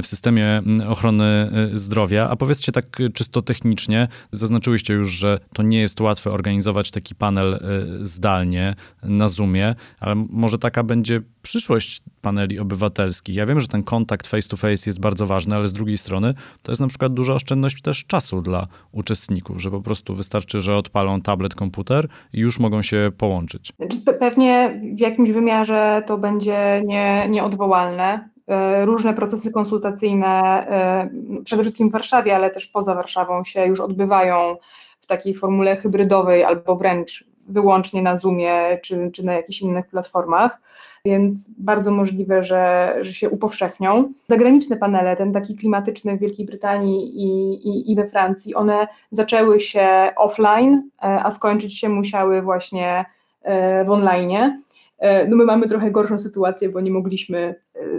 w systemie ochrony e, zdrowia. A powiedzcie tak czysto technicznie, zaznaczyłyście już, że to nie jest łatwe organizować taki panel zdalnie na Zoomie, ale może taka będzie przyszłość paneli obywatelskich. Ja wiem, że ten kontakt face to face jest bardzo ważny, ale z drugiej strony to jest na przykład duża oszczędność też czasu dla uczestników, że po prostu wystarczy, że odpalą tablet, komputer i już mogą się połączyć. Znaczy, pewnie w jakimś wymiarze to będzie nie, nieodwołalne. E, różne procesy konsultacyjne, e, przede wszystkim w Warszawie, ale też poza Warszawą się już odbywają w takiej formule hybrydowej albo wręcz wyłącznie na Zoomie czy, czy na jakichś innych platformach więc bardzo możliwe, że, że się upowszechnią. Zagraniczne panele, ten taki klimatyczny w Wielkiej Brytanii i, i, i we Francji, one zaczęły się offline, e, a skończyć się musiały właśnie e, w online. E, no my mamy trochę gorszą sytuację, bo nie mogliśmy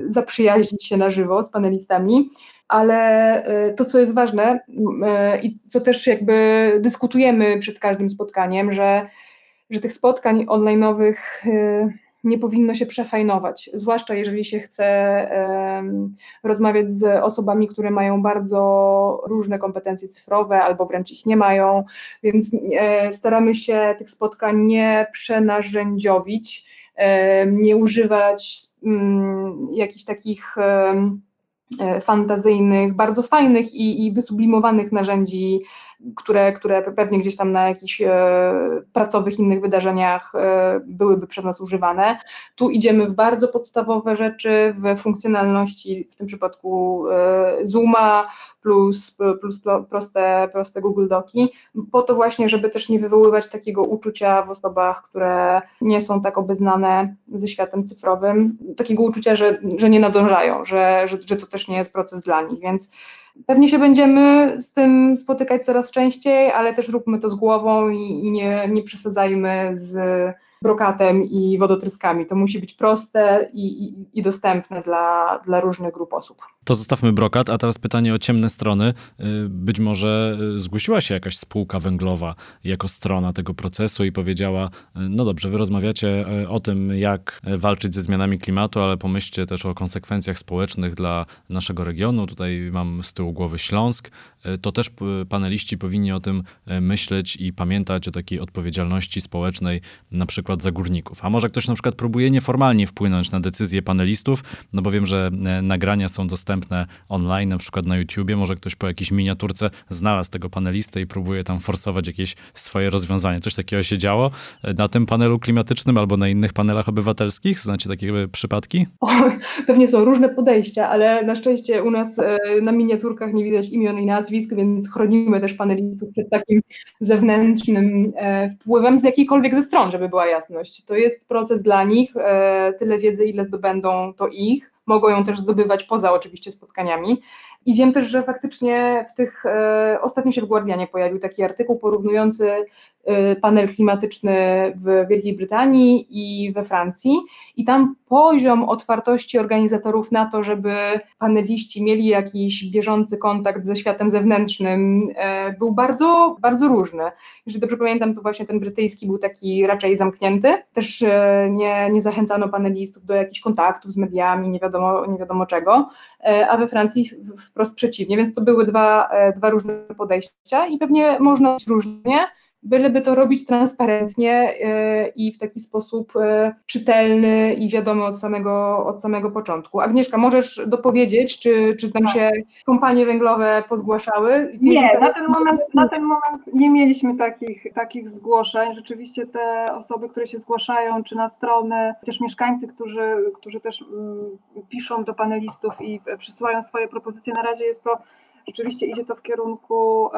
zaprzyjaźnić się na żywo z panelistami, ale to, co jest ważne i co też jakby dyskutujemy przed każdym spotkaniem, że, że tych spotkań online'owych nie powinno się przefajnować, zwłaszcza jeżeli się chce rozmawiać z osobami, które mają bardzo różne kompetencje cyfrowe albo wręcz ich nie mają, więc e, staramy się tych spotkań nie przenarzędziowić, e, nie używać um, jakichś takich um, fantazyjnych, bardzo fajnych i, i wysublimowanych narzędzi które, które pewnie gdzieś tam na jakichś e, pracowych innych wydarzeniach e, byłyby przez nas używane. Tu idziemy w bardzo podstawowe rzeczy, w funkcjonalności, w tym przypadku e, Zooma, plus, plus proste, proste Google Doki, po to właśnie, żeby też nie wywoływać takiego uczucia w osobach, które nie są tak obeznane ze światem cyfrowym, takiego uczucia, że, że nie nadążają, że, że, że to też nie jest proces dla nich, więc Pewnie się będziemy z tym spotykać coraz częściej, ale też róbmy to z głową i, i nie, nie przesadzajmy z brokatem i wodotryskami. To musi być proste i, i, i, dostępne dla, dla różnych grup osób. To zostawmy brokat, a teraz pytanie o ciemne strony. Y, być może y, zgłosiła się jakaś spółka węglowa jako strona tego procesu i powiedziała: y, No dobrze, wy rozmawiacie o tym, jak walczyć ze zmianami klimatu, ale pomyślcie też o konsekwencjach społecznych dla naszego regionu. Tutaj mam z tyłu głowy Śląsk. To też paneliści powinni o tym myśleć i pamiętać o takiej odpowiedzialności społecznej, na przykład przykład za górników. A może ktoś na przykład próbuje nieformalnie wpłynąć na decyzje panelistów, no bo wiem, że e, nagrania są dostępne online, na przykład na YouTubie, może ktoś po jakiejś miniaturce znalazł tego panelistę i próbuje tam forsować jakieś swoje rozwiązanie. Coś takiego się działo e, na tym panelu klimatycznym albo na innych panelach obywatelskich? Znacie takie przypadki? O, pewnie są różne podejścia, ale na szczęście u nas e, na miniaturkach nie widać imion i nazwisk, więc chronimy też panelistów przed takim zewnętrznym wpływem z jakiejkolwiek ze stron, żeby była jasna jasność. To jest proces dla nich, e, tyle wiedzy, ile zdobędą, to ich. Mogą ją też zdobywać poza oczywiście spotkaniami, I wiem też, że faktycznie w tych, e, ostatnio się w Guardianie pojawił taki artykuł porównujący panel klimatyczny w Wielkiej Brytanii i we Francji. I tam poziom otwartości organizatorów na to, żeby paneliści mieli jakiś bieżący kontakt ze światem zewnętrznym, e, był bardzo, bardzo różny. Jeżeli dobrze pamiętam, to właśnie ten brytyjski był taki raczej zamknięty. Też e, nie, nie zachęcano panelistów do jakichś kontaktów z mediami, nie wiadomo, nie wiadomo czego, e, a we Francji wprost przeciwnie. Więc to były dwa, dwa różne podejścia i pewnie można różnie byleby to robić transparentnie e, i w taki sposób e, czytelny i wiadomy od samego, od samego początku. Agnieszka, możesz dopowiedzieć, czy, czy tam się kompanie węglowe pozgłaszały? Nie, na ten moment, na ten moment nie mieliśmy takich, takich zgłoszeń. Rzeczywiście te osoby, które się zgłaszają, czy na strony, też mieszkańcy, którzy, którzy też mm, piszą do panelistów i przysyłają swoje propozycje, na razie jest to rzeczywiście idzie to w kierunku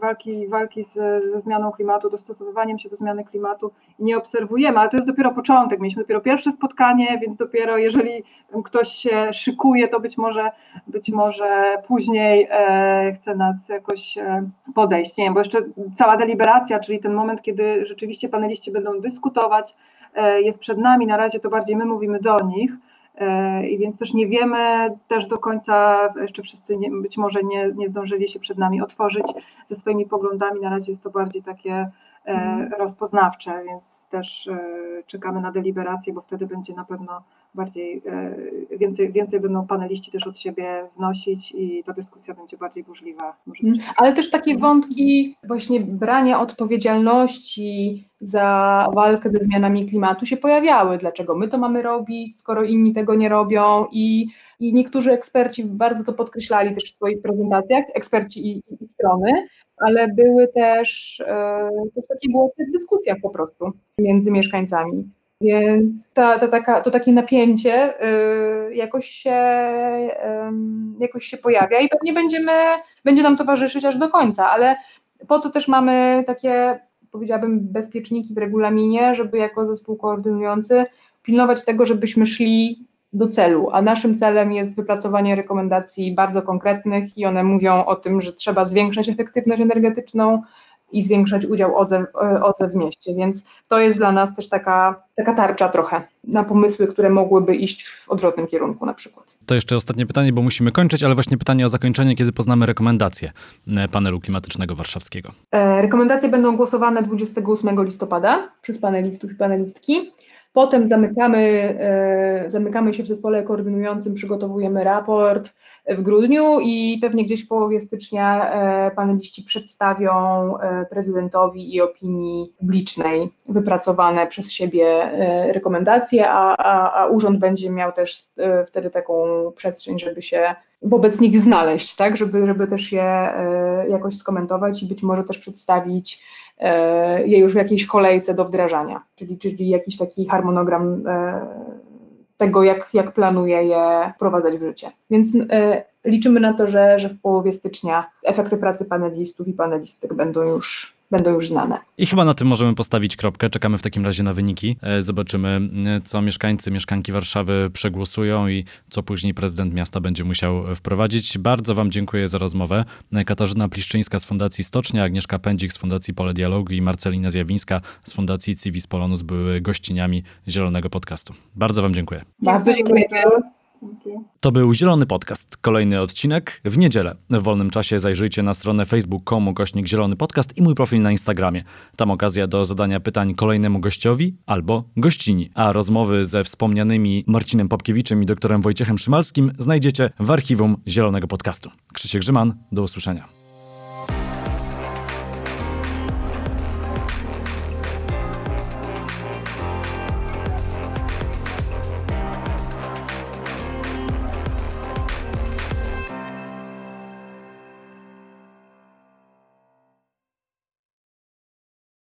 walki, walki z, ze zmianą klimatu, dostosowywaniem się do zmiany klimatu nie obserwujemy, ale to jest dopiero początek. Mieliśmy dopiero pierwsze spotkanie, więc dopiero jeżeli ktoś się szykuje, to być może, być może później e, chce nas jakoś e, podejść. Nie wiem, bo jeszcze cała deliberacja, czyli ten moment, kiedy rzeczywiście paneliści będą dyskutować, e, jest przed nami. Na razie to bardziej my mówimy do nich. E, I więc też nie wiemy też do końca, jeszcze wszyscy nie, być może nie, nie zdążyli się przed nami otworzyć ze swoimi poglądami. Na razie jest to bardziej takie e, mhm. rozpoznawcze, więc też e, czekamy na deliberację, bo wtedy będzie na pewno bardziej, więcej, więcej będą paneliści też od siebie wnosić i ta dyskusja będzie bardziej burzliwa. Mhm. Ale też takie wątki właśnie brania odpowiedzialności za walkę ze zmianami klimatu się pojawiały. Dlaczego my to mamy robić, skoro inni tego nie robią? I, i niektórzy eksperci bardzo to podkreślali też w swoich prezentacjach, eksperci i, i strony, ale były też, e, też takie głosy w dyskusjach po prostu między mieszkańcami. Więc ta, ta, taka, to takie napięcie y, jakoś, się, y, jakoś się pojawia i pewnie będziemy, będzie nam towarzyszyć aż do końca, ale po to też mamy takie powiedziałabym, bezpieczniki w regulaminie, żeby jako zespół koordynujący pilnować tego, żebyśmy szli do celu, a naszym celem jest wypracowanie rekomendacji bardzo konkretnych i one mówią o tym, że trzeba zwiększać efektywność energetyczną, i zwiększać udział OZE, OZE w mieście. Więc to jest dla nas też taka, taka tarcza trochę na pomysły, które mogłyby iść w odwrotnym kierunku na przykład. To jeszcze ostatnie pytanie, bo musimy kończyć, ale właśnie pytanie o zakończenie, kiedy poznamy rekomendacje e, panelu klimatycznego warszawskiego. E, rekomendacje będą głosowane 28 listopada przez panelistów i panelistki. Potem zamykamy, e, zamykamy się w zespole koordynującym, przygotowujemy raport w grudniu i pewnie gdzieś w połowie stycznia e, paneliści przedstawią e, prezydentowi i opinii publicznej wypracowane przez siebie rekomendacje, a, a, a urząd będzie miał też wtedy taką przestrzeń, żeby się wobec nich znaleźć, tak, żeby, żeby też je jakoś skomentować i być może też przedstawić je już w jakiejś kolejce do wdrażania, czyli, czyli jakiś taki harmonogram e, tego, jak, jak planuje je wprowadzać w życie. Więc e, liczymy na to, że, że w połowie stycznia efekty pracy panelistów i panelistek będą już będą już znane. I chyba na tym możemy postawić kropkę. Czekamy w takim razie na wyniki. E, zobaczymy, e, co mieszkańcy, mieszkanki Warszawy przegłosują i co później prezydent miasta będzie musiał wprowadzić. Bardzo Wam dziękuję za rozmowę. E, Katarzyna Pliszczyńska z Fundacji Stocznia, Agnieszka Pędzik z Fundacji Pole Dialogu i Marcelina Zjawińska z Fundacji Civis Polonus były gościniami Zielonego Podcastu. Bardzo Wam dziękuję. Bardzo dziękuję. To był Zielony Podcast. Kolejny odcinek w niedzielę. W wolnym czasie zajrzyjcie na stronę facebook.com kośnik Zielony Podcast i mój profil na Instagramie. Tam okazja do zadania pytań kolejnemu gościowi albo gościni. A rozmowy ze wspomnianymi Marcinem Popkiewiczem i doktorem Wojciechem Szymalskim znajdziecie w archiwum Zielonego Podcastu. Krzysiek Grzyman, do usłyszenia.